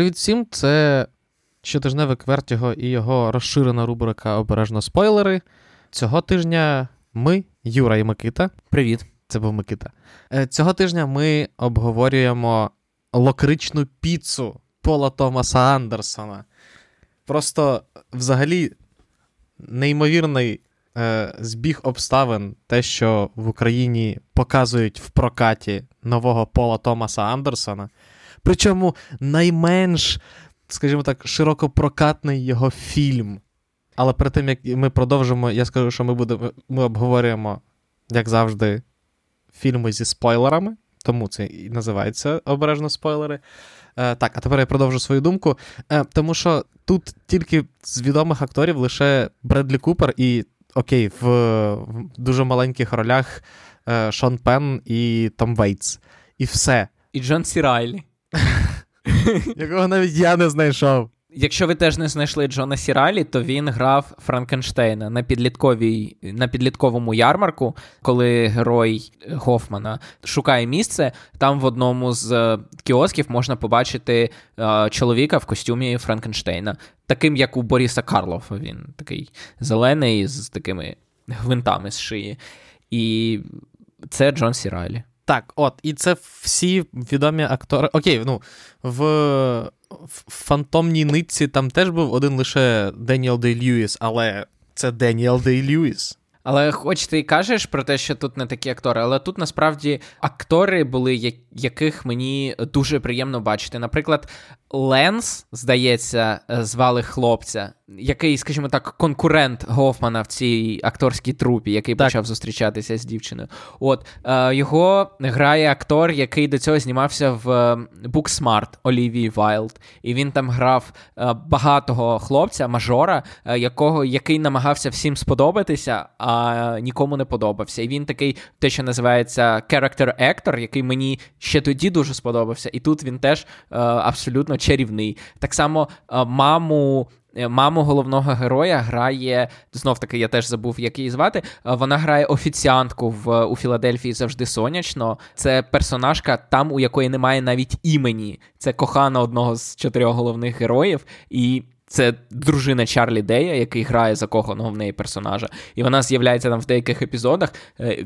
Привіт всім! Це щотижневик Вертіго і його розширена рубрика Обережно спойлери. Цього тижня ми, Юра і Микита. Привіт. Це був Микита. Е, Цього тижня ми обговорюємо локричну піцу Пола Томаса Андерсона. Просто взагалі неймовірний е, збіг обставин, те, що в Україні показують в прокаті нового Пола Томаса Андерсона. Причому найменш, скажімо так, широкопрокатний його фільм. Але перед тим, як ми продовжимо, я скажу, що ми будемо, ми обговорюємо, як завжди, фільми зі спойлерами, тому це і називається обережно спойлери. Е, так, а тепер я продовжу свою думку. Е, тому що тут тільки з відомих акторів лише Бредлі Купер і, окей, в, в дуже маленьких ролях е, Шон Пен і Том Вейтс. І все. І Джон Сі Райлі. Якого навіть я не знайшов. Якщо ви теж не знайшли Джона Сі Райлі, то він грав Франкенштейна на підлітковій на підлітковому ярмарку, коли герой Гофмана шукає місце. Там в одному з е, кіосків можна побачити е, чоловіка в костюмі Франкенштейна, таким як у Боріса Карлофа. Він такий зелений з такими гвинтами з шиї. І це Джон Сіралі. Так, от, і це всі відомі актори. Окей, ну в, в фантомній нитці там теж був один лише Деніел Дей Льюіс, але це Деніел Дей Льюіс. Але хоч ти і кажеш про те, що тут не такі актори, але тут насправді актори були, яких мені дуже приємно бачити. Наприклад, Ленс, здається, звали хлопця, який, скажімо так, конкурент Гофмана в цій акторській трупі, який так. почав зустрічатися з дівчиною. От е, його грає актор, який до цього знімався в Booksmart Олівії Вайлд. І він там грав е, багатого хлопця, мажора, е, якого який намагався всім сподобатися, а нікому не подобався. І він такий, те, що називається character actor, який мені ще тоді дуже сподобався. І тут він теж е, абсолютно чарівний. Так само е, маму. Е, маму головного героя грає, знов таки, я теж забув, як її звати. Е, вона грає офіціантку в у Філадельфії завжди сонячно. Це персонажка, там, у якої немає навіть імені. Це кохана одного з чотирьох головних героїв. І це дружина Чарлі Дея, який грає закоханого в неї персонажа. І вона з'являється там в деяких епізодах,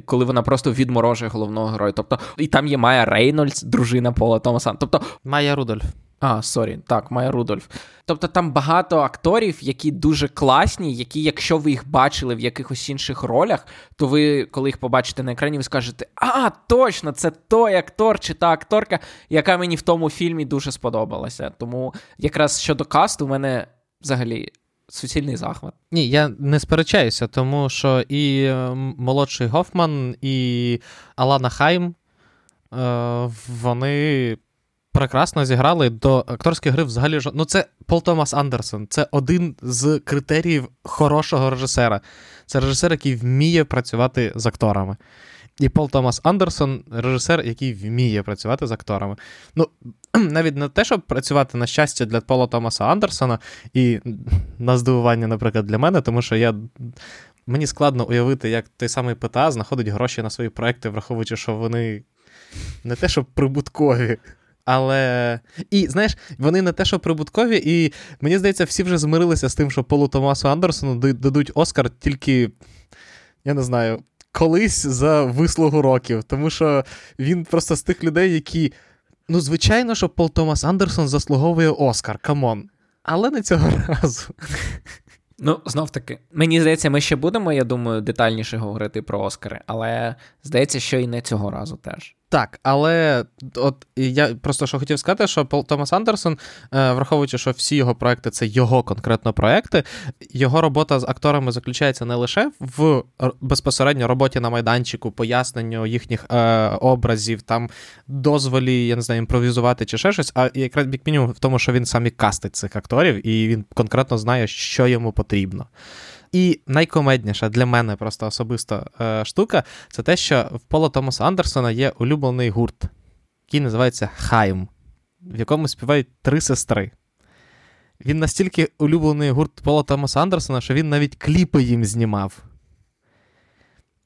коли вона просто відморожує головного героя. Тобто, і там є Майя Рейнольдс, дружина Пола Томаса. Тобто, Майя Рудольф. А, sorry, так, Майя Рудольф. Тобто там багато акторів, які дуже класні, які, якщо ви їх бачили в якихось інших ролях, то ви, коли їх побачите на екрані, ви скажете: А, точно, це той актор чи та акторка, яка мені в тому фільмі дуже сподобалася. Тому якраз щодо касту, у мене взагалі. Суцільний захват. Ні, я не сперечаюся, тому що і е, молодший Гофман, і Алана Хайм, е, вони прекрасно зіграли до акторської гри взагалі. ж. Ну, це Пол Томас Андерсон. Це один з критеріїв хорошого режисера. Це режисер, який вміє працювати з акторами. І Пол Томас Андерсон режисер, який вміє працювати з акторами. Ну, навіть не те, щоб працювати на щастя для Пола Томаса Андерсона, і на здивування, наприклад, для мене, тому що я. Мені складно уявити, як той самий ПТА знаходить гроші на свої проекти, враховуючи, що вони не те, що прибуткові. Але. І знаєш, вони не те, що прибуткові, і мені здається, всі вже змирилися з тим, що Полу Томасу Андерсону дадуть Оскар тільки, я не знаю, колись за вислугу років. Тому що він просто з тих людей, які. Ну, звичайно, що Пол Томас Андерсон заслуговує Оскар, come on. Але не цього разу. Ну, знов таки, мені здається, ми ще будемо, я думаю, детальніше говорити про Оскари, але здається, що і не цього разу теж. Так, але от я просто що хотів сказати, що Пол Томас Андерсон, е, враховуючи, що всі його проекти це його конкретно проекти, його робота з акторами заключається не лише в безпосередньо роботі на майданчику, поясненню їхніх е, образів, там дозволі, я не знаю, імпровізувати чи ще щось, а якраз як мінімум в тому, що він сам і кастить цих акторів, і він конкретно знає, що йому потрібно. І найкомедніша для мене просто особиста е, штука це те, що в Пола Томаса Андерсона є улюблений гурт, який називається Хайм, в якому співають три сестри. Він настільки улюблений гурт Пола Томаса Андерсона, що він навіть кліпи їм знімав.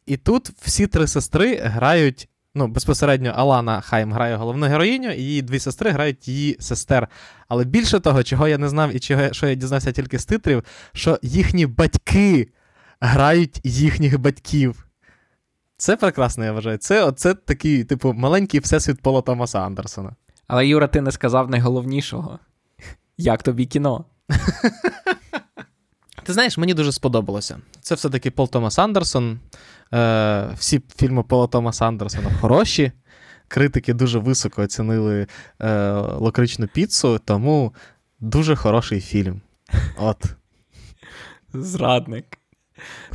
І тут всі три сестри грають Ну, безпосередньо Алана Хайм грає головну героїню, і її дві сестри грають її сестер. Але більше того, чого я не знав і чого, що я дізнався тільки з титрів, що їхні батьки грають їхніх батьків. Це прекрасно, я вважаю. Це оце такий, типу, маленький всесвіт Пола Томаса Андерсона. Але Юра, ти не сказав найголовнішого. Як тобі кіно? Ти знаєш, мені дуже сподобалося. Це все-таки Пол Томас Андерсон. Е, Всі фільми Пола Томаса Андерсона хороші. Критики дуже високо оцінили е, локричну піцу, тому дуже хороший фільм. От. Зрадник.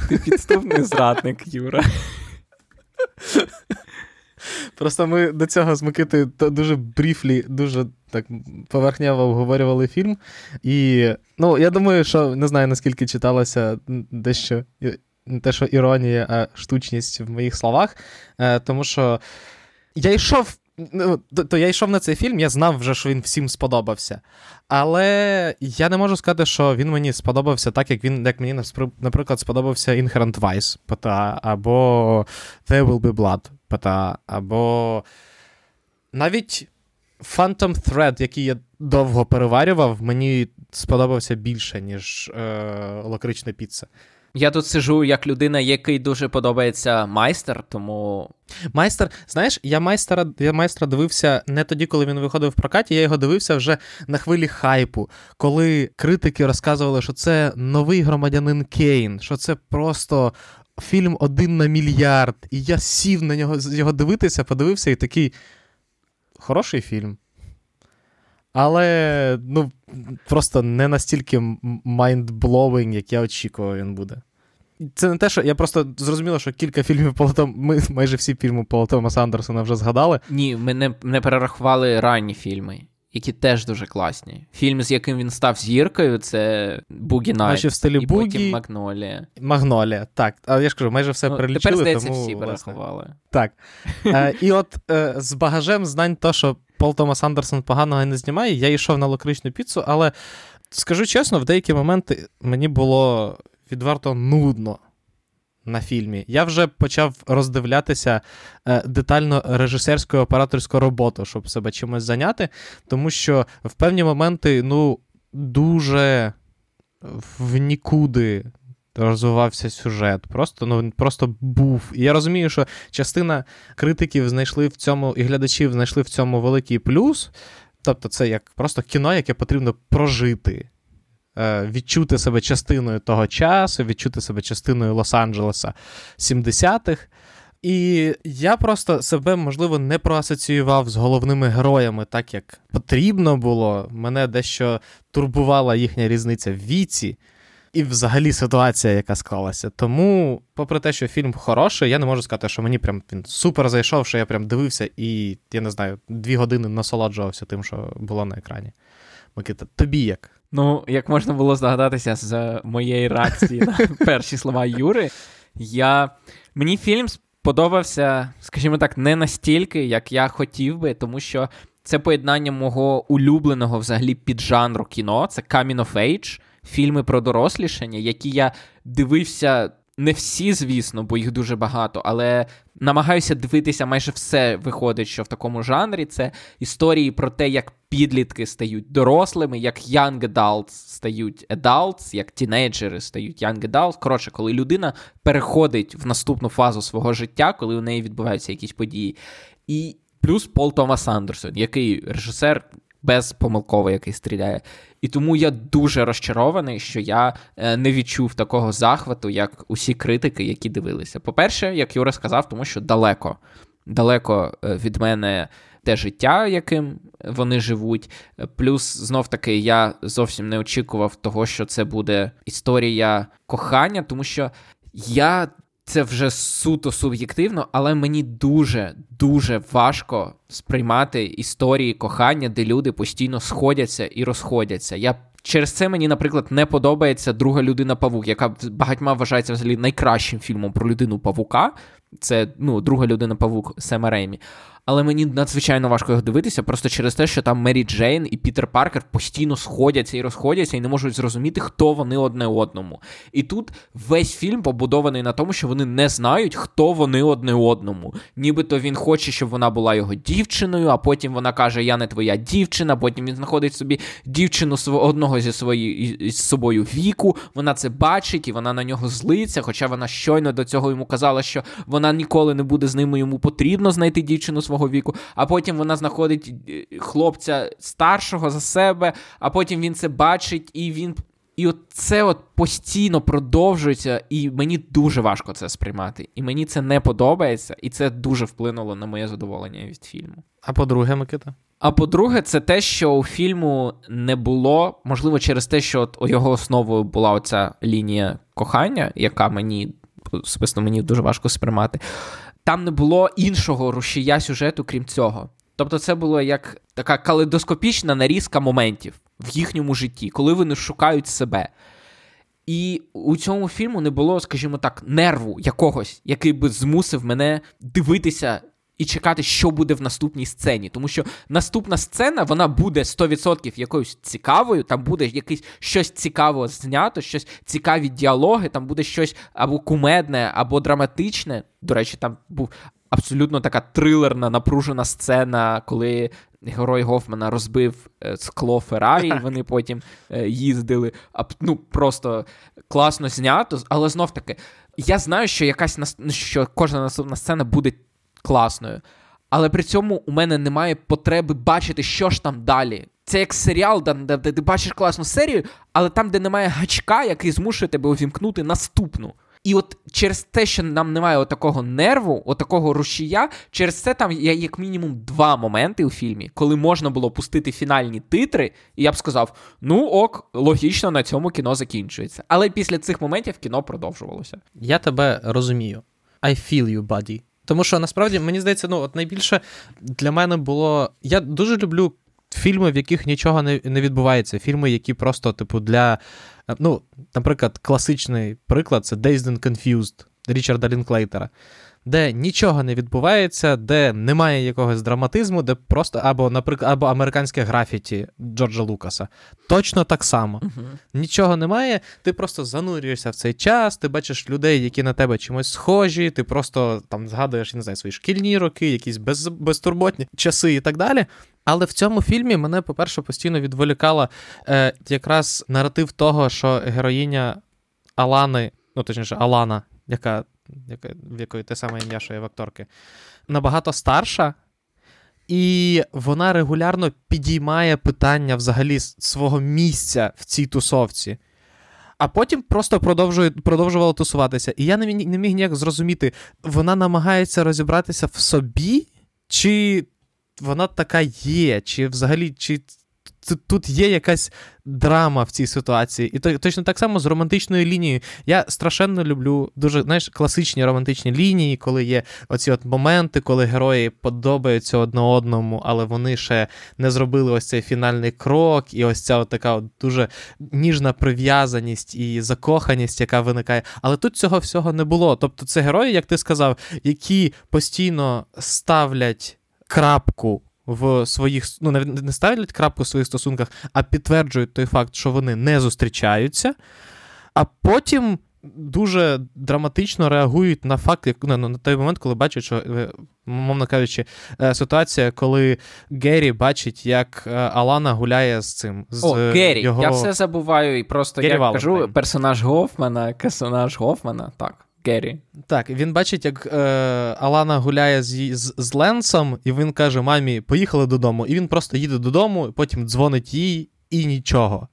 Ти підступний зрадник, Юра. Просто ми до цього з Микитою дуже бріфлі, дуже так поверхнево обговорювали фільм. І ну, я думаю, що не знаю, наскільки читалося дещо не те, що іронія, а штучність в моїх словах. Е, Тому що я йшов. Ну, то, то я йшов на цей фільм, я знав вже, що він всім сподобався. Але я не можу сказати, що він мені сподобався так, як він, як мені, наприклад, сподобався Inherent Vice, ПТА, або There Will Be Blood, ПТА, або навіть Phantom Thread, який я довго переварював, мені сподобався більше, ніж е, лакрична піца. Я тут сижу як людина, який дуже подобається майстер, тому. Майстер, знаєш, я майстера я майстра дивився не тоді, коли він виходив в прокаті, я його дивився вже на хвилі хайпу, коли критики розказували, що це новий громадянин Кейн, що це просто фільм один на мільярд. І я сів на нього його дивитися, подивився і такий хороший фільм. Але ну, просто не настільки mind-blowing, як я очікував, він буде. Це не те, що я просто зрозуміло, що кілька фільмів Пола Том, ми майже всі фільми Пола Томаса Андерсона вже згадали. Ні, ми не не перерахували ранні фільми, які теж дуже класні. Фільм, з яким він став зіркою, це Boogie Nights. в стилі і Бугі. потім Магнолія. Магнолія, так. Але я ж кажу, майже все ну, перелічили. Тепер, здається, тому, всі перерахували. Так. Е, І от е, з багажем знань, то, що Пол Томас Андерсон поганого не знімає. Я йшов на лакричну піцу, але скажу чесно, в деякі моменти мені було відверто нудно на фільмі. Я вже почав роздивлятися е, детально режисерську і операторську роботу, щоб себе чимось зайняти, тому що в певні моменти, ну, дуже в нікуди розвивався сюжет. Просто ну, він просто був. І я розумію, що частина критиків знайшли в цьому, і глядачів знайшли в цьому великий плюс. Тобто, це як просто кіно, яке потрібно прожити. Е, відчути себе частиною того часу, відчути себе частиною Лос-Анджелеса 70-х. І я просто себе, можливо, не проасоціював з головними героями, так як потрібно було. Мене дещо турбувала їхня різниця в віці і взагалі ситуація, яка склалася. Тому, попри те, що фільм хороший, я не можу сказати, що мені прям він супер зайшов, що я прям дивився і, я не знаю, дві години насолоджувався тим, що було на екрані. Микита, тобі як? Ну, як можна було здогадатися з моєї реакції на перші слова Юри, я... мені фільм сподобався, скажімо так, не настільки, як я хотів би, тому що це поєднання мого улюбленого взагалі піджанру кіно, це Coming of Age, фільми про дорослішання, які я дивився. Не всі, звісно, бо їх дуже багато, але намагаюся дивитися майже все виходить, що в такому жанрі. Це історії про те, як підлітки стають дорослими, як young adults стають adults, як тінейджери стають young adults. Коротше, коли людина переходить в наступну фазу свого життя, коли у неї відбуваються якісь події. І плюс Пол Томас Андерсон, який режисер безпомилковий, який стріляє. І тому я дуже розчарований, що я е, не відчув такого захвату, як усі критики, які дивилися. По-перше, як Юра сказав, тому що далеко, далеко е, від мене. Те життя, яким вони живуть. Плюс, знов таки, я зовсім не очікував того, що це буде історія кохання, тому що я це вже суто суб'єктивно, але мені дуже дуже важко сприймати історії кохання, де люди постійно сходяться і розходяться. Я Через це мені, наприклад, не подобається друга людина Павук, яка багатьма вважається взагалі найкращим фільмом про людину Павука. Це ну, друга людина Павук Сема Реймі. Але мені надзвичайно важко його дивитися, просто через те, що там Мері Джейн і Пітер Паркер постійно сходяться і розходяться, і не можуть зрозуміти, хто вони одне одному. І тут весь фільм побудований на тому, що вони не знають, хто вони одне одному. Нібито він хоче, щоб вона була його дівчиною, а потім вона каже: Я не твоя дівчина. Потім він знаходить собі дівчину одного зі своєю з собою віку. Вона це бачить і вона на нього злиться. Хоча вона щойно до цього йому казала, що вона ніколи не буде з ними. Йому потрібно знайти дівчину свого віку. А потім вона знаходить е, хлопця старшого за себе, а потім він це бачить і він. І от це от постійно продовжується, і мені дуже важко це сприймати. І мені це не подобається, і це дуже вплинуло на моє задоволення від фільму. А по-друге, Микита? А по-друге, це те, що у фільму не було, можливо, через те, що от його основою була оця лінія кохання, яка мені особисто мені дуже важко сприймати. Там не було іншого рушія сюжету, крім цього. Тобто, це було як така калейдоскопічна нарізка моментів в їхньому житті, коли вони шукають себе. І у цьому фільму не було, скажімо так, нерву якогось, який би змусив мене дивитися і чекати, що буде в наступній сцені. Тому що наступна сцена вона буде 100% якоюсь цікавою, там буде якийсь щось цікаве знято, щось цікаві діалоги, там буде щось або кумедне, або драматичне. До речі, там був абсолютно така трилерна, напружена сцена, коли. Герой Гофмана розбив е, скло Феррарі, вони потім е, їздили. Ну, просто класно знято. Але знов таки, я знаю, що якась що кожна наступна сцена буде класною. Але при цьому у мене немає потреби бачити, що ж там далі. Це як серіал, де, ти бачиш класну серію, але там, де немає гачка, який змушує тебе увімкнути наступну. І от через те, що нам немає такого нерву, отакого рушія, через це там є як мінімум два моменти у фільмі, коли можна було пустити фінальні титри, і я б сказав: ну ок, логічно на цьому кіно закінчується. Але після цих моментів кіно продовжувалося. Я тебе розумію. I feel you, buddy. Тому що насправді мені здається, ну от найбільше для мене було. Я дуже люблю фільми, в яких нічого не не відбувається. Фільми, які просто, типу, для. Ну, наприклад, класичний приклад це Dazed and Confused Річарда Лінклейтера де нічого не відбувається, де немає якогось драматизму, де просто або, наприклад, або американське графіті Джорджа Лукаса. Точно так само. Uh-huh. Нічого немає, ти просто занурюєшся в цей час, ти бачиш людей, які на тебе чимось схожі, ти просто там згадуєш, не знаю, свої шкільні роки, якісь без, безтурботні часи і так далі. Але в цьому фільмі мене, по-перше, постійно відволікала е, якраз наратив того, що героїня Алани, ну точніше, Алана, яка в якої те саме ім'я, що є в акторки, набагато старша, і вона регулярно підіймає питання взагалі свого місця в цій тусовці. А потім просто продовжувала тусуватися. І я не, не міг ніяк зрозуміти, вона намагається розібратися в собі, чи вона така є, чи взагалі чи тут є якась драма в цій ситуації. І точно так само з романтичною лінією. Я страшенно люблю дуже знаєш, класичні романтичні лінії, коли є оці от моменти, коли герої подобаються одне одному, але вони ще не зробили ось цей фінальний крок, і ось ця от така от дуже ніжна прив'язаність і закоханість, яка виникає. Але тут цього всього не було. Тобто, це герої, як ти сказав, які постійно ставлять крапку в своїх ну не ставлять крапку в своїх стосунках, а підтверджують той факт, що вони не зустрічаються, а потім дуже драматично реагують на факт, як ну, на той момент, коли бачать, що, е, мовно кажучи, е, ситуація, коли Геррі бачить, як е, Алана гуляє з цим. з О, Геррі, його... я все забуваю, і просто Геррі я кажу персонаж Гофмана, персонаж Гофмана, так. Керрі. Так, він бачить, як е, Алана гуляє з, з з, Ленсом, і він каже: Мамі, поїхали додому. І він просто їде додому, потім дзвонить їй і нічого.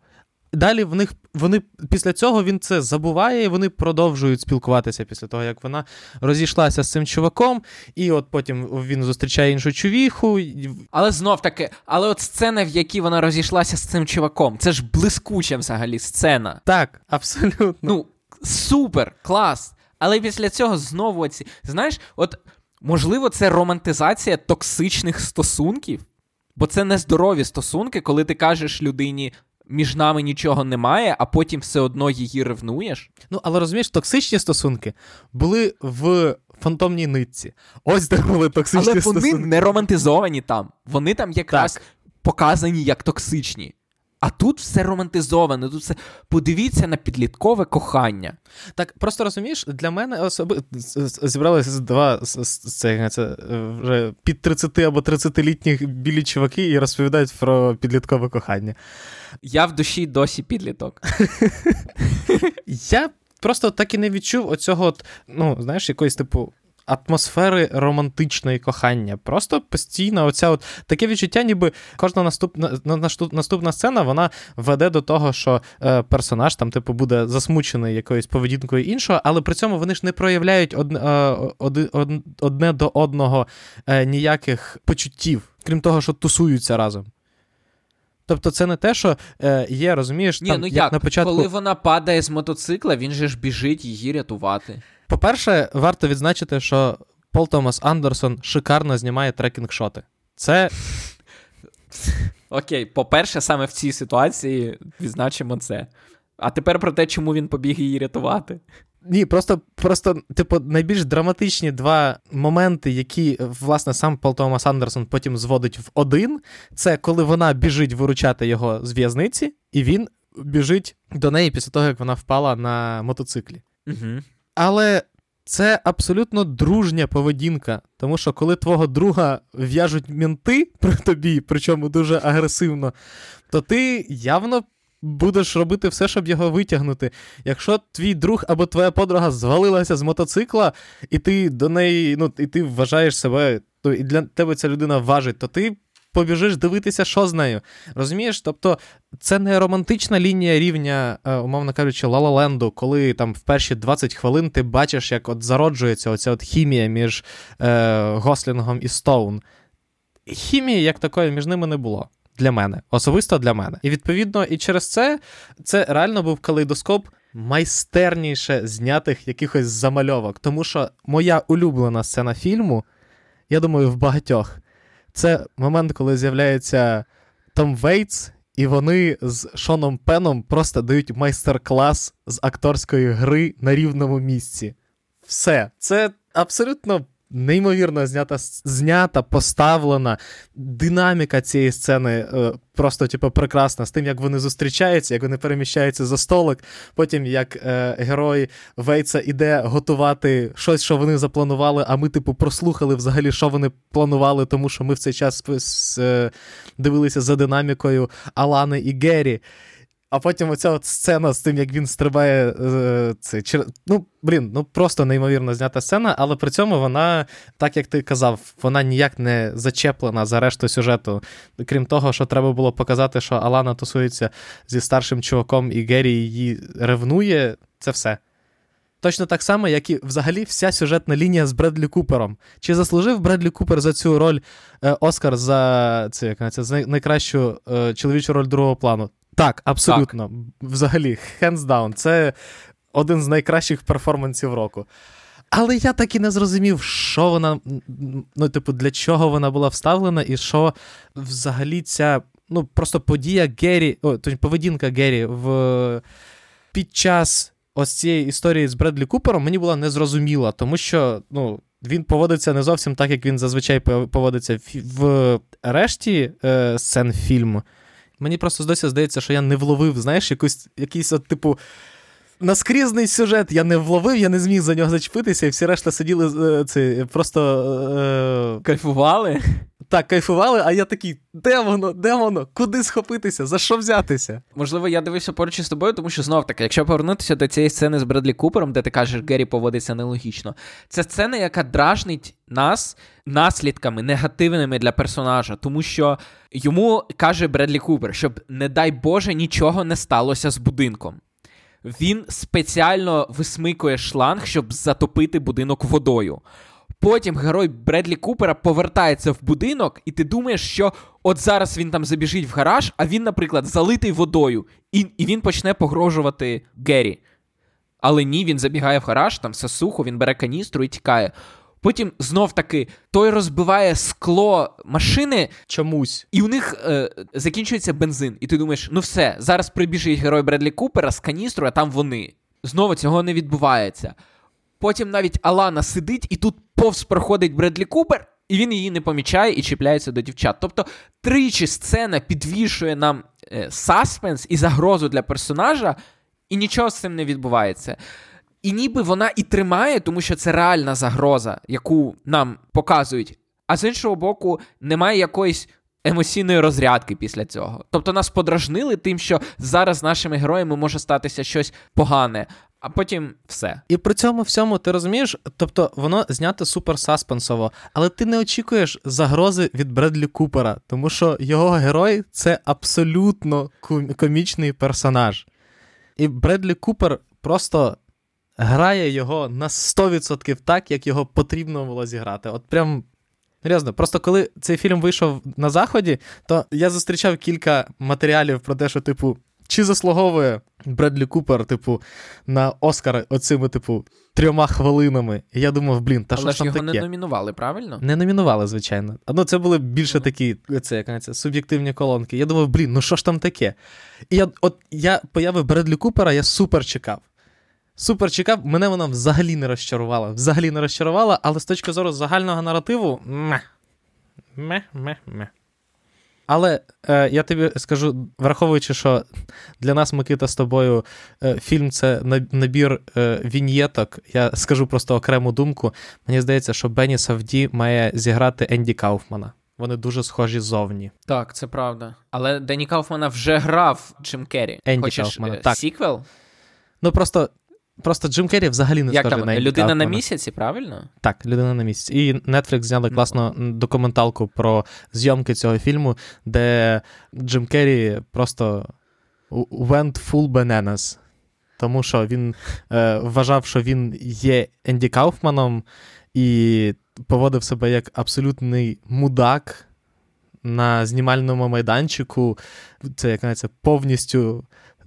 Далі в них вони після цього він це забуває, і вони продовжують спілкуватися після того, як вона розійшлася з цим чуваком, і от потім він зустрічає іншу чувіху. Але знов таки, але от сцена, в якій вона розійшлася з цим чуваком, це ж блискуча взагалі сцена. Так, абсолютно. Ну, супер, клас. Але після цього знову ці. Знаєш, от можливо, це романтизація токсичних стосунків, бо це нездорові стосунки, коли ти кажеш людині. Між нами нічого немає, а потім все одно її ревнуєш. Ну, але розумієш, токсичні стосунки були в фантомній нитці. Ось де були токсичні Але стосунки. вони не романтизовані там. Вони там якраз Так. показані як токсичні. А тут все романтизоване, тут все. Подивіться на підліткове кохання. Так, просто розумієш, для мене особи зібралися два це, це, е, вже під 30 або 30-літніх білі чуваки і розповідають про підліткове кохання. Я в душі досі підліток. Я просто так і не відчув оцього, ну, знаєш, якоїсь типу. Атмосфери романтичної кохання. Просто постійно оця от таке відчуття, ніби кожна наступна наступна сцена вона веде до того, що е, персонаж там, типу, буде засмучений якоюсь поведінкою іншого, але при цьому вони ж не проявляють одне, е, одне до одного е, ніяких почуттів, крім того, що тусуються разом. Тобто, це не те, що е, є, розумієш, Ні, там, ну як, як, на початку. коли вона падає з мотоцикла, він же ж біжить її рятувати. По-перше, варто відзначити, що Пол Томас Андерсон шикарно знімає tracking shot и. Це Окей, по-перше, саме в цій ситуації відзначимо це. А тепер про те, чому він побіг її рятувати. ні, просто, просто, типу, найбільш драматичні два моменти, які, власне, сам Пол Томас Андерсон потім зводить в один. Це коли вона біжить виручати його з в'язниці, і він біжить до неї після того, як вона впала на мотоциклі. Угу. Але це абсолютно дружня поведінка. Тому що коли твого друга в'яжуть мінти при тобі, причому дуже агресивно, то ти явно будеш робити все, щоб його витягнути. Якщо твій друг або твоя подруга звалилася з мотоцикла, і ти до неї, ну, і ти вважаєш себе, то і для тебе ця людина важить, то ти. Побіжиш дивитися, що з нею. Розумієш? Тобто, це не романтична лінія рівня, е, умовно кажучи, Лалаленду, коли там в перші 20 хвилин ти бачиш, як от зароджується оця от хімія між е, Гослінгом і Стоун. Хімії, як такої, між ними не було. Для мене, особисто для мене. І відповідно, і через це це реально був калейдоскоп майстерніше знятих якихось замальовок. Тому що моя улюблена сцена фільму, я думаю, в багатьох, це момент, коли з'являється Том Вейтс, і вони з Шоном Пеном просто дають майстер-клас з акторської гри на рівному місці. Все. Це абсолютно неймовірно знята, знята, поставлена. Динаміка цієї сцени е, просто, типу, прекрасна. З тим, як вони зустрічаються, як вони переміщаються за столик. Потім як е, герой Вейтса іде готувати щось, що вони запланували, а ми, типу, прослухали взагалі, що вони планували, тому що ми в цей час е, дивилися за динамікою Алани і Геррі. А потім оця от сцена з тим, як він стрибає. Е, це, чер- ну, блін, ну просто неймовірно знята сцена, але при цьому вона, так як ти казав, вона ніяк не зачеплена за решту сюжету. Крім того, що треба було показати, що Алана тусується зі старшим чуваком, і Геррі її ревнує, це все. Точно так само, як і взагалі вся сюжетна лінія з Бредлі Купером. Чи заслужив Бредлі Купер за цю роль е, Оскар за це, як це, за найкращу е, чоловічу роль другого плану? Так, абсолютно. Взагалі, hands down. Це один з найкращих перформансів року. Але я так і не зрозумів, що вона, ну, типу, для чого вона була вставлена, і що взагалі ця, ну, просто подія Геррі, о, тобто поведінка Геррі в, під час ось цієї історії з Бредлі Купером мені була незрозуміла, тому що, ну. Він поводиться не зовсім так, як він зазвичай поводиться в решті е, сцен фільму. Мені просто досі здається, що я не вловив, знаєш, якусь, якийсь от, типу, наскрізний сюжет я не вловив, я не зміг за нього зачепитися, і всі решта сиділи це, просто е, Кайфували? так, кайфували, а я такий, де воно, де воно? Куди схопитися? За що взятися? Можливо, я дивився поруч із тобою, тому що знов таки, якщо повернутися до цієї сцени з Бредлі Купером, де ти кажеш, Геррі поводиться нелогічно, це сцена, яка дражнить нас наслідками негативними для персонажа, тому що йому каже Бредлі Купер, щоб, не дай Боже, нічого не сталося з будинком. Він спеціально висмикує шланг, щоб затопити будинок водою. Потім герой Бредлі Купера повертається в будинок, і ти думаєш, що от зараз він там забіжить в гараж, а він, наприклад, залитий водою, і, і він почне погрожувати Геррі. Але ні, він забігає в гараж, там все сухо, він бере каністру і тікає. Потім знов таки той розбиває скло машини, Чомусь. і у них е, закінчується бензин. І ти думаєш, ну все, зараз прибіжить герой Бредлі Купера з каністрою, а там вони. Знову цього не відбувається. Потім навіть Алана сидить, і тут повз проходить Бредлі Купер, і він її не помічає і чіпляється до дівчат. Тобто тричі сцена підвішує нам е, саспенс і загрозу для персонажа, і нічого з цим не відбувається. І ніби вона і тримає, тому що це реальна загроза, яку нам показують. А з іншого боку, немає якоїсь емоційної розрядки після цього. Тобто нас подражнили тим, що зараз з нашими героями може статися щось погане, а потім все. І при цьому всьому ти розумієш, тобто воно знято супер саспенсово, але ти не очікуєш загрози від Бредлі Купера, тому що його герой це абсолютно комічний персонаж. І Бредлі Купер просто грає його на 100% так, як його потрібно було зіграти. От прям. Серйозно, просто коли цей фільм вийшов на заході, то я зустрічав кілька матеріалів про те, що, типу, чи заслуговує Бредлі Купер, типу, на Оскар оцими, типу, трьома хвилинами. І я думав, блін, та що ж там його таке? не номінували, правильно? Не номінували, звичайно. Ну, це були більше такі, це як це, суб'єктивні колонки. Я думав, блін, ну що ж там таке? І я от я появи Бредлі Купера, я супер чекав. Супер чекав, мене вона взагалі не розчарувала. Взагалі не розчарувала, але з точки зору загального наративу. Мeh. Мeh, мeh, мeh. Але е, я тобі скажу, враховуючи, що для нас, Микита, з тобою е, фільм це набір е, віньєток, я скажу просто окрему думку. Мені здається, що Бенні Савді має зіграти Енді Кауфмана. Вони дуже схожі зовні. Так, це правда. Але Денні Кауфмана вже грав Джим Керрі. Енді Хочеш Кауфмана, е, так. сіквел? Ну просто Просто Джим Керрі взагалі не Як схожий там, на людина на місяці, правильно? Так, людина на місяці. І Netflix зняли класну документалку про зйомки цього фільму, де Джим Керрі просто went full bananas. Тому що він е, вважав, що він є Енді Кауфманом і поводив себе як абсолютний мудак на знімальному майданчику. Це як це повністю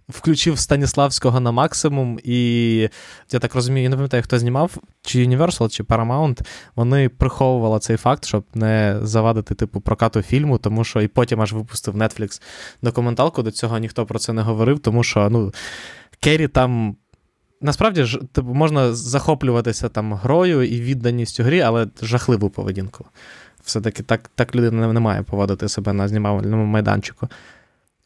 включив Станіславського на максимум, і я так розумію, я не пам'ятаю, хто знімав, чи Universal, чи Paramount, вони приховували цей факт, щоб не завадити типу прокату фільму, тому що і потім аж випустив Netflix документалку. До цього ніхто про це не говорив, тому що ну, Керрі там. Насправді ж типу, можна захоплюватися там грою і відданістю грі, але жахливу поведінку. Все-таки так так людина не має поводити себе на знімальному майданчику.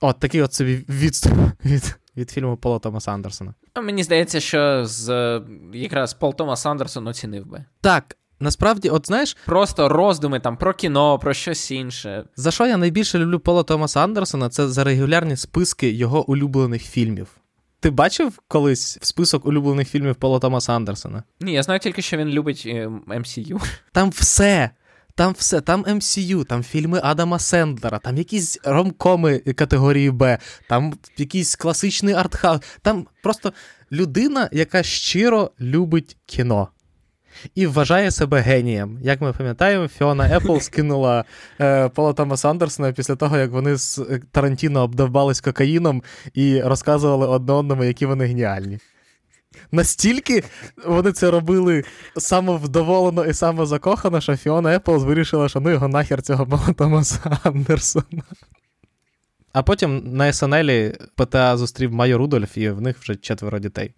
От такий от собі відступ від від фільму Пола Томаса Андерсона. Мені здається, що з якраз Пол Томас Андерсон оцінив би. Так. Насправді, от знаєш, просто роздуми там про кіно, про щось інше. За що я найбільше люблю Пола Томаса Андерсона, це за регулярні списки його улюблених фільмів. Ти бачив колись в список улюблених фільмів Пола Томаса Андерсона? Ні, я знаю тільки, що він любить MCU. Ем, там все. Там все, там MCU, там фільми Адама Сендлера, там якісь ромкоми категорії Б, там якийсь класичний артхаус. Там просто людина, яка щиро любить кіно. І вважає себе генієм. Як ми пам'ятаємо, Фіона Епл скинула е, Пола Томаса Андерсона після того, як вони з Тарантіно обдавбались кокаїном і розказували одне одному, які вони геніальні. Настільки вони це робили самовдоволено і самозакохано, що Фіона Еплз вирішила, що ну його нахер цього Томаса Андерсона. А потім на СНЛі ПТА зустрів Майю Рудольф, і в них вже четверо дітей.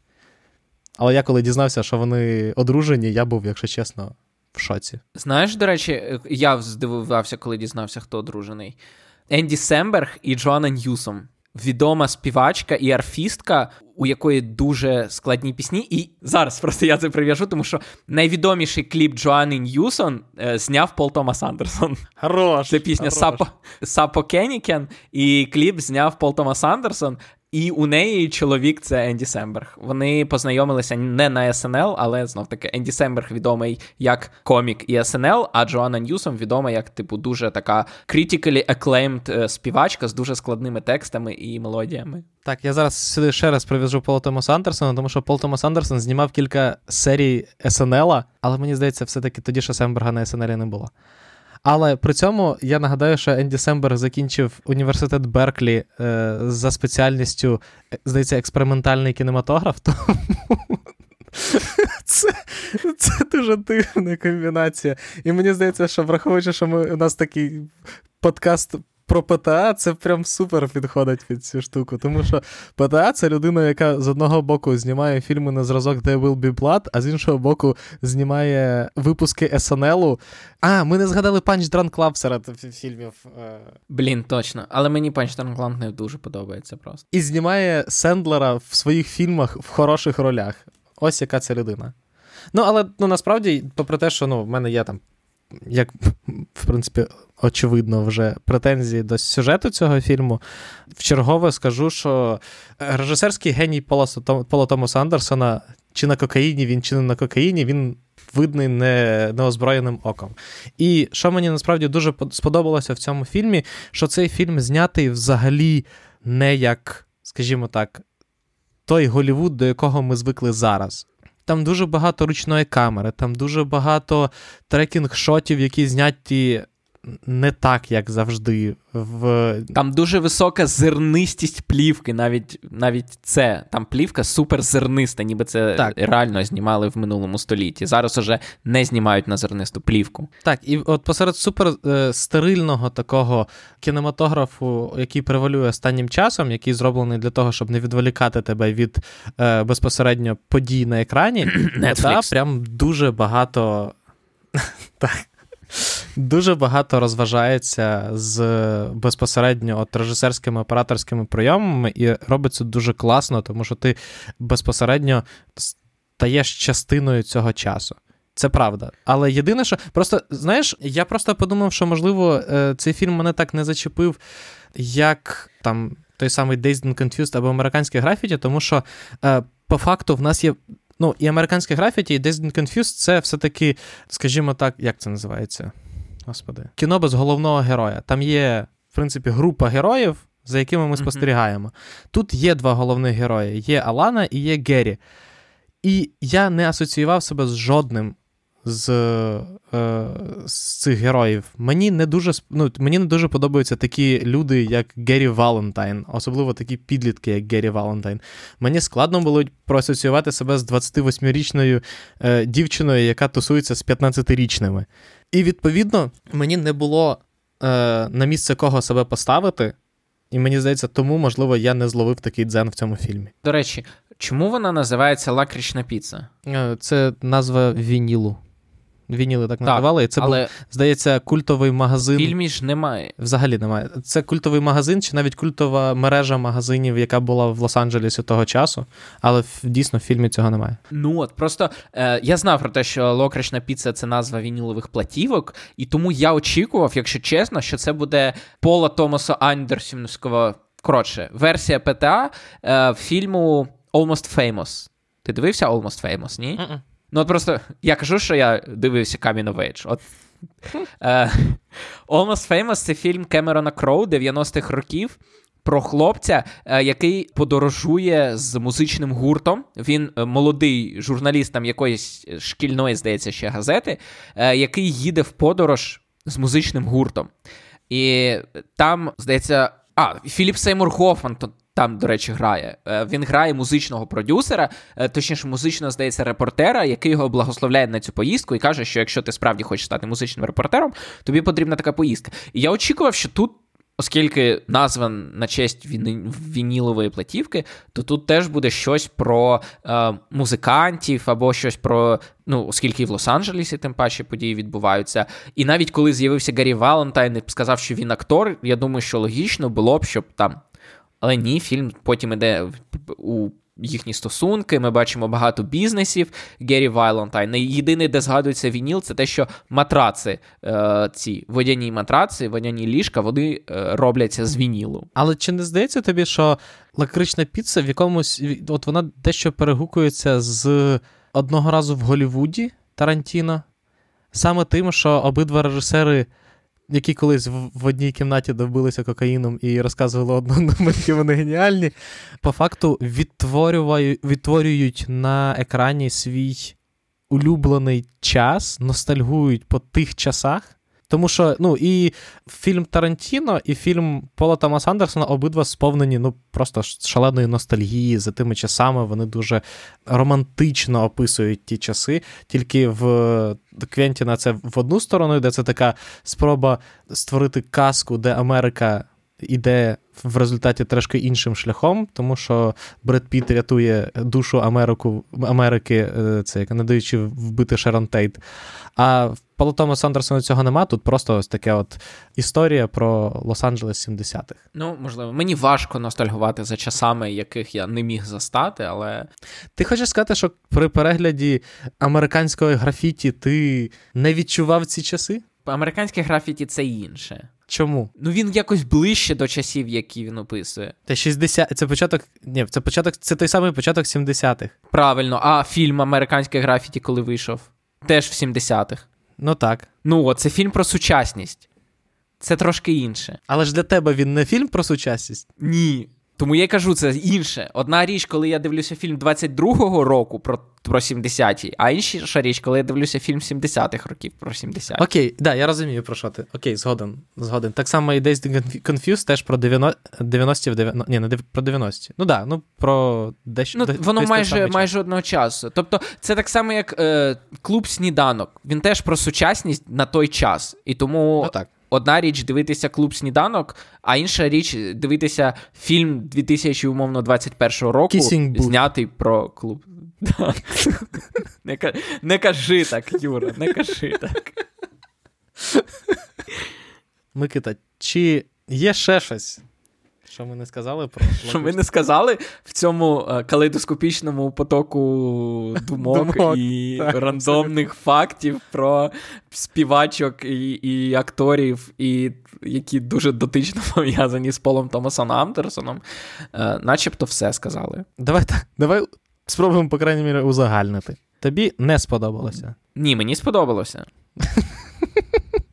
Але я коли дізнався, що вони одружені, я був, якщо чесно, в шоці. Знаєш, до речі, я здивувався, коли дізнався, хто одружений. Енді Семберг і Джоанна Ньюсом. Відома співачка і арфістка, у якої дуже складні пісні. І зараз просто я це прив'яжу, тому що найвідоміший кліп Джоанни Ньюсом е, зняв Пол Томас Андерсон. Хорош, Це пісня Сапо Sapokanikan, і кліп зняв Пол Томас Андерсон. І у неї чоловік це Енді Семберг. Вони познайомилися не на SNL, але знов таки Енді Семберг відомий як комік і SNL, а Джоанна Ньюсом відома як, типу, дуже така critically acclaimed е, співачка з дуже складними текстами і мелодіями. Так, я зараз сюди ще раз прив'яжу Пола Томаса Андерсона, тому що Пол Томас Андерсон знімав кілька серій СНЛ, але мені здається, все-таки тоді що Семберга на СНЛ не було. Але при цьому я нагадаю, що Енді Семберг закінчив університет Берклі е, за спеціальністю, е, здається, експериментальний кінематограф. Це це дуже дивна комбінація. І мені здається, що враховуючи, що ми, у нас такий подкаст про ПТА це прям супер підходить під цю штуку. Тому що ПТА це людина, яка з одного боку знімає фільми на зразок There Will Be Blood, а з іншого боку, знімає випуски СНЛу. А, ми не згадали Punch Drunk Club серед фільмів. Е. Блін, точно. Але мені Punch Drunk Club не дуже подобається просто. І знімає Сендлера в своїх фільмах в хороших ролях. Ось яка це людина. Ну, але ну, насправді, попри те, що ну, в мене є там як в принципі очевидно вже претензії до сюжету цього фільму. В чергове скажу, що режисерський геній Пола Томаса Андерсона, чи на кокаїні він, чи не на кокаїні, він видний не, неозброєним оком. І що мені насправді дуже сподобалося в цьому фільмі, що цей фільм знятий взагалі не як, скажімо так, той Голівуд, до якого ми звикли зараз. Там дуже багато ручної камери, там дуже багато трекінг-шотів, які зняті не так, як завжди. В... Там дуже висока зернистість плівки, навіть навіть це. Там плівка супер зерниста, ніби це так. реально знімали в минулому столітті. Зараз уже не знімають на зернисту плівку. Так, і от посеред супер е, такого кінематографу, який превалює останнім часом, який зроблений для того, щоб не відволікати тебе від е, безпосередньо подій на екрані, та прям дуже багато. Так. Дуже багато розважається з безпосередньо от режисерськими операторськими прийомами, і робиться дуже класно, тому що ти безпосередньо стаєш частиною цього часу. Це правда. Але єдине, що просто, знаєш, я просто подумав, що, можливо, е, цей фільм мене так не зачепив, як там той самий Dazed and Confused або американське графіті, тому що е, по факту в нас є Ну, і американське графіті, і Dazed and Confused це все-таки, скажімо так, як це називається? Господи, кіно без головного героя. Там є, в принципі, група героїв, за якими ми спостерігаємо. Mm-hmm. Тут є два головних герої: є Алана і є Геррі. І я не асоціював себе з жодним з е, з цих героїв. Мені не дуже ну, мені не дуже подобаються такі люди, як Геррі Валентайн, особливо такі підлітки, як Геррі Валентайн. Мені складно було проасоціювати себе з 28-річною е, дівчиною, яка тусується з 15-річними. І відповідно мені не було е, на місце кого себе поставити. І мені здається, тому, можливо, я не зловив такий дзен в цьому фільмі. До речі, чому вона називається лакрічна піца? Е, це назва вінілу. Вініли так, так називали. І це але... був, здається, культовий магазин. В фільмі ж немає. Взагалі немає. Це культовий магазин, чи навіть культова мережа магазинів, яка була в Лос-Анджелесі того часу, але дійсно в фільмі цього немає. Ну от просто е, я знав про те, що локрична піца це назва вінілових платівок, і тому я очікував, якщо чесно, що це буде Пола Томаса Андерсівського. Коротше, версія ПТА е, фільму Almost Famous. Ти дивився Almost Famous, ні? Mm-mm. Ну, от просто я кажу, що я дивився of Age. От, е, Almost Famous це фільм Кемерона Кроу 90-х років. Про хлопця, е, який подорожує з музичним гуртом. Він е, молодий журналіст там якоїсь шкільної, здається, ще газети, який їде в подорож з музичним гуртом. І там, здається, а, Філіп Сеймур Хофман там, до речі, грає. Е, він грає музичного продюсера, е, точніше, музичного, здається, репортера, який його благословляє на цю поїздку і каже, що якщо ти справді хочеш стати музичним репортером, тобі потрібна така поїздка. І я очікував, що тут. Оскільки назва на честь вінілової платівки, то тут теж буде щось про е, музикантів або щось про. Ну, оскільки в Лос-Анджелесі, тим паче події відбуваються. І навіть коли з'явився Гаррі Валентайн і сказав, що він актор, я думаю, що логічно було б, щоб там але ні, фільм потім іде у їхні стосунки. Ми бачимо багато бізнесів Гаррі Валентайн. Єдине, де згадується Вініл, це те, що матраци, е, ці водяні матраци, водяні ліжка, вони е, робляться з вінілу. Але чи не здається тобі, що лакрична піца в якомусь от вона дещо перегукується з одного разу в Голлівуді Тарантіно? Саме тим, що обидва режисери які колись в, одній кімнаті добилися кокаїном і розказували одному, які вони геніальні, по факту відтворюють на екрані свій улюблений час, ностальгують по тих часах. Тому що ну, і фільм Тарантіно, і фільм Пола Томаса Андерсона обидва сповнені ну, просто шаленої ностальгії за тими часами. Вони дуже романтично описують ті часи. Тільки в Квентіна це в одну сторону, де це така спроба створити казку, де Америка іде в результаті трошки іншим шляхом, тому що Бред Піт рятує душу Америку, Америки, е, це як надаючи вбити Шерон Тейт. А в Пало Томас Андерсона цього нема. Тут просто ось таке от історія про Лос-Анджелес 70-х. Ну, можливо, мені важко ностальгувати за часами, яких я не міг застати, але. Ти хочеш сказати, що при перегляді американської графіті ти не відчував ці часи? Американське графіті це інше. Чому? Ну він якось ближче до часів, які він описує. Та 60... Це початок. Ні, це початок, це той самий початок 70-х. Правильно, а фільм Американське графіті, коли вийшов, теж в 70-х. Ну так. Ну, от, це фільм про сучасність. Це трошки інше. Але ж для тебе він не фільм про сучасність? Ні. Тому я й кажу, це інше. Одна річ, коли я дивлюся фільм 22-го року про про 70-ті, а інша річ, коли я дивлюся фільм 70-х років про 70-ті. Окей, да, я розумію, про що ти. Окей, згоден. згоден. Так само і Days Confused теж про 90-ті в 90 Ні, не про 90-ті. Ну да, ну про дещо. Ну, воно майже майже одного часу. Тобто, це так само, як е, клуб сніданок. Він теж про сучасність на той час. І тому. Ну, так одна річ дивитися клуб сніданок, а інша річ дивитися фільм 2021 року, знятий про клуб. Не, не кажи так, Юра, не кажи так. Микита, чи є ще щось, що ми не сказали про Що ми не сказали в цьому е, калейдоскопічному потоку думок, думок і так, рандомних абсолютно. фактів про співачок і і акторів, і які дуже дотично пов'язані з Полом Томасом Андерсоном, е, начебто все сказали. Давай так, давай спробуємо, по крайній мірі, узагальнити. Тобі не сподобалося? Ні, мені сподобалося.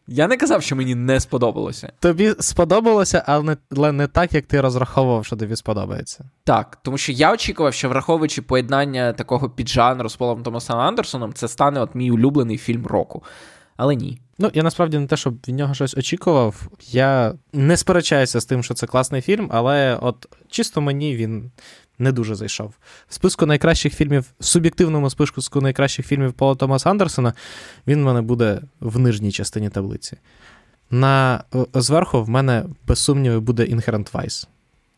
Я не казав, що мені не сподобалося. Тобі сподобалося, але не, не так, як ти розраховував, що тобі сподобається. Так, тому що я очікував, що враховуючи поєднання такого піджанру з Полом Томасом Андерсоном, це стане от мій улюблений фільм року. Але ні. Ну, я насправді не те, щоб від нього щось очікував. Я не сперечаюся з тим, що це класний фільм, але от чисто мені він не дуже зайшов. В списку найкращих фільмів, в суб'єктивному списку найкращих фільмів Пола Томаса Андерсона він в мене буде в нижній частині таблиці. На Зверху в мене, без сумніву, буде Inherent Vice.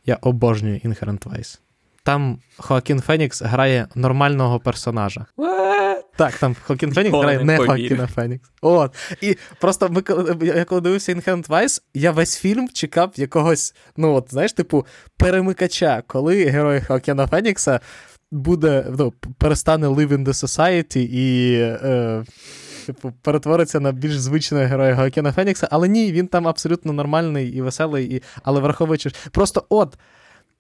Я обожнюю Inherent Vice. Там Хоакін Фенікс грає нормального персонажа. What? Так, там Хоакін Фенікс грає не Хоакіна Фенікс. От. І просто ми, я коли дивився Inherent Vice, я весь фільм чекав якогось, ну, от, знаєш, типу, перемикача, коли герой Хоакіна Фенікса буде, ну, перестане live in the society і. Е, Типу, перетвориться на більш звичного героя Хоакіна Фенікса, але ні, він там абсолютно нормальний і веселий, і... але враховуючи. Просто от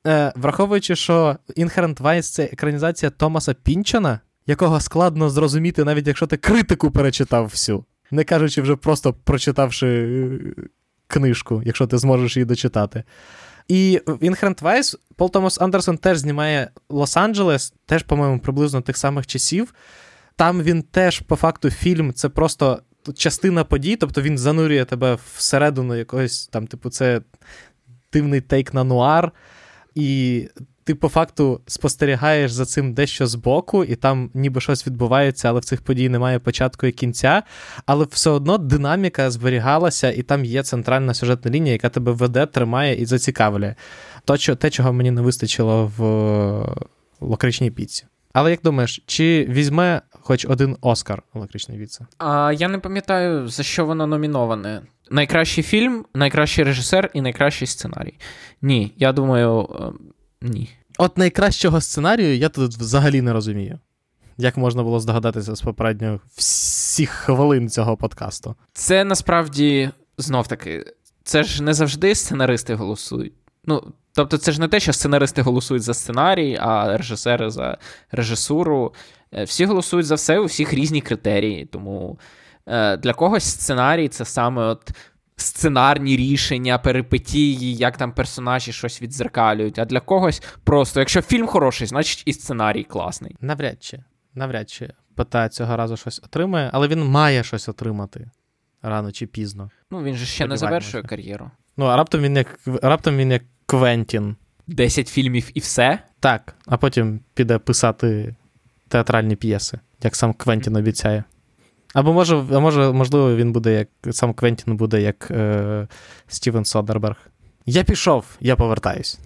е, враховуючи, що Inherent Vice це екранізація Томаса Пінчана, якого складно зрозуміти, навіть якщо ти критику перечитав всю, не кажучи вже просто прочитавши е, книжку, якщо ти зможеш її дочитати. І в Vice Пол Томас Андерсон теж знімає Лос-Анджелес, теж, по-моєму, приблизно тих самих часів. Там він теж, по факту, фільм це просто частина подій, тобто він занурює тебе всередину якогось там, типу, це дивний тейк на нуар і ти по факту спостерігаєш за цим дещо збоку, і там ніби щось відбувається, але в цих подій немає початку і кінця. Але все одно динаміка зберігалася, і там є центральна сюжетна лінія, яка тебе веде, тримає і зацікавлює. То, те, чого мені не вистачило в лакричній піці. Але як думаєш, чи візьме хоч один Оскар лакричний віце? А я не пам'ятаю, за що воно номіноване. Найкращий фільм, найкращий режисер і найкращий сценарій. Ні, я думаю, е, ні. От найкращого сценарію я тут взагалі не розумію. Як можна було здогадатися з попередньо всіх хвилин цього подкасту? Це насправді знов таки, це ж не завжди сценаристи голосують. Ну, тобто, це ж не те, що сценаристи голосують за сценарій, а режисери за режисуру. Е, всі голосують за все, у всіх різні критерії. Тому Е, для когось сценарій це саме от сценарні рішення, перипетії, як там персонажі щось відзеркалюють. А для когось просто, якщо фільм хороший, значить і сценарій класний. Навряд чи. Навряд чи ПТА цього разу щось отримає, але він має щось отримати. рано чи пізно. Ну, він же ще не завершує кар'єру. Ну, а раптом він як раптом він як Квентін. Десять фільмів і все? Так, а потім піде писати театральні п'єси, як сам Квентін обіцяє. Або може, а може, можливо, він буде як сам Квентін буде як е, Стівен Содерберг. Я пішов, я повертаюсь.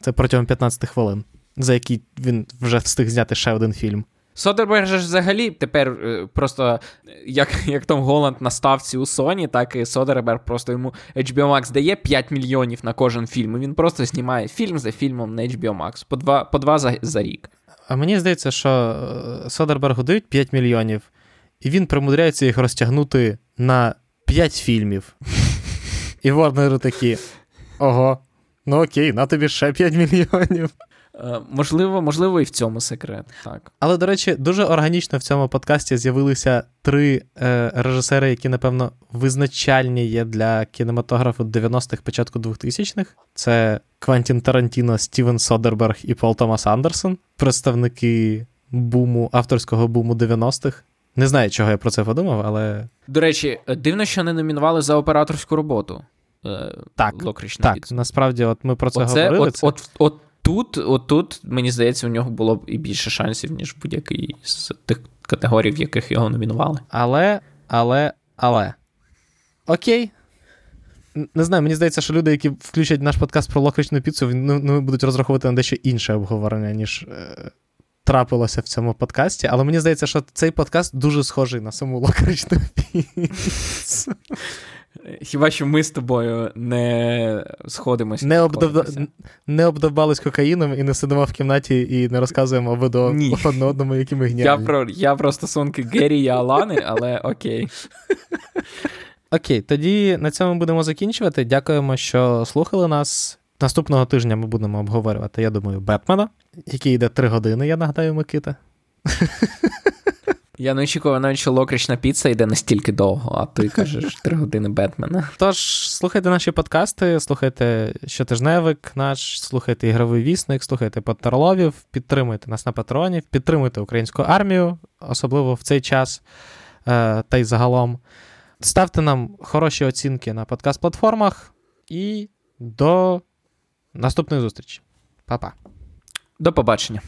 Це протягом 15 хвилин, за які він вже встиг зняти ще один фільм. Содерберг же ж взагалі тепер е, просто як як Том Голланд на ставці у Sony, так і Содерберг просто йому HBO Max дає 5 мільйонів на кожен фільм. і Він просто знімає фільм за фільмом на HBO Max по два по два за, за рік. А мені здається, що е, Содербергу дають 5 мільйонів, і він примудряється їх розтягнути на 5 фільмів. І Ворнери такі: ого, ну окей, на тобі ще 5 мільйонів. Е, можливо, можливо, і в цьому секрет. так. Але, до речі, дуже органічно в цьому подкасті з'явилися три е, режисери, які, напевно, визначальні є для кінематографу 90-х, початку 2000-х. Це Квентін Тарантіно, Стівен Содерберг і Пол Томас Андерсон, представники буму, авторського буму 90-х. Не знаю, чого я про це подумав, але. До речі, дивно, що не номінували за операторську роботу. Е, так, так, насправді, от ми про це Оце, говорили. От, от, от тут, от тут, мені здається, у нього було б і більше шансів, ніж будь-який з тих категорій, в яких його номінували. Але, але, але. Окей. Не знаю, мені здається, що люди, які включать наш подкаст про локричну піцу, ну, ну, будуть розраховувати на дещо інше обговорення, ніж е, трапилося в цьому подкасті. Але мені здається, що цей подкаст дуже схожий на саму локричну піцу. Хіба що ми з тобою не сходимося? Не обдав... не обдавались кокаїном і не сидимо в кімнаті і не розказуємо видо одне одному, які ми гніальні. Я про я про стосунки Геррі і Алани, але окей. Окей, тоді на цьому будемо закінчувати. Дякуємо, що слухали нас. Наступного тижня ми будемо обговорювати, я думаю, Бетмена, який йде три години, я нагадаю, Микита. Я не очікував навіть, що локрична піца йде настільки довго, а ти кажеш три години Бетмена. Тож, слухайте наші подкасти, слухайте щотижневик наш, слухайте ігровий вісник, слухайте Подтарловів, підтримуйте нас на патроні, підтримуйте українську армію, особливо в цей час е, та й загалом. Ставте нам хороші оцінки на подкаст-платформах і до наступної зустрічі. Па-па. До побачення.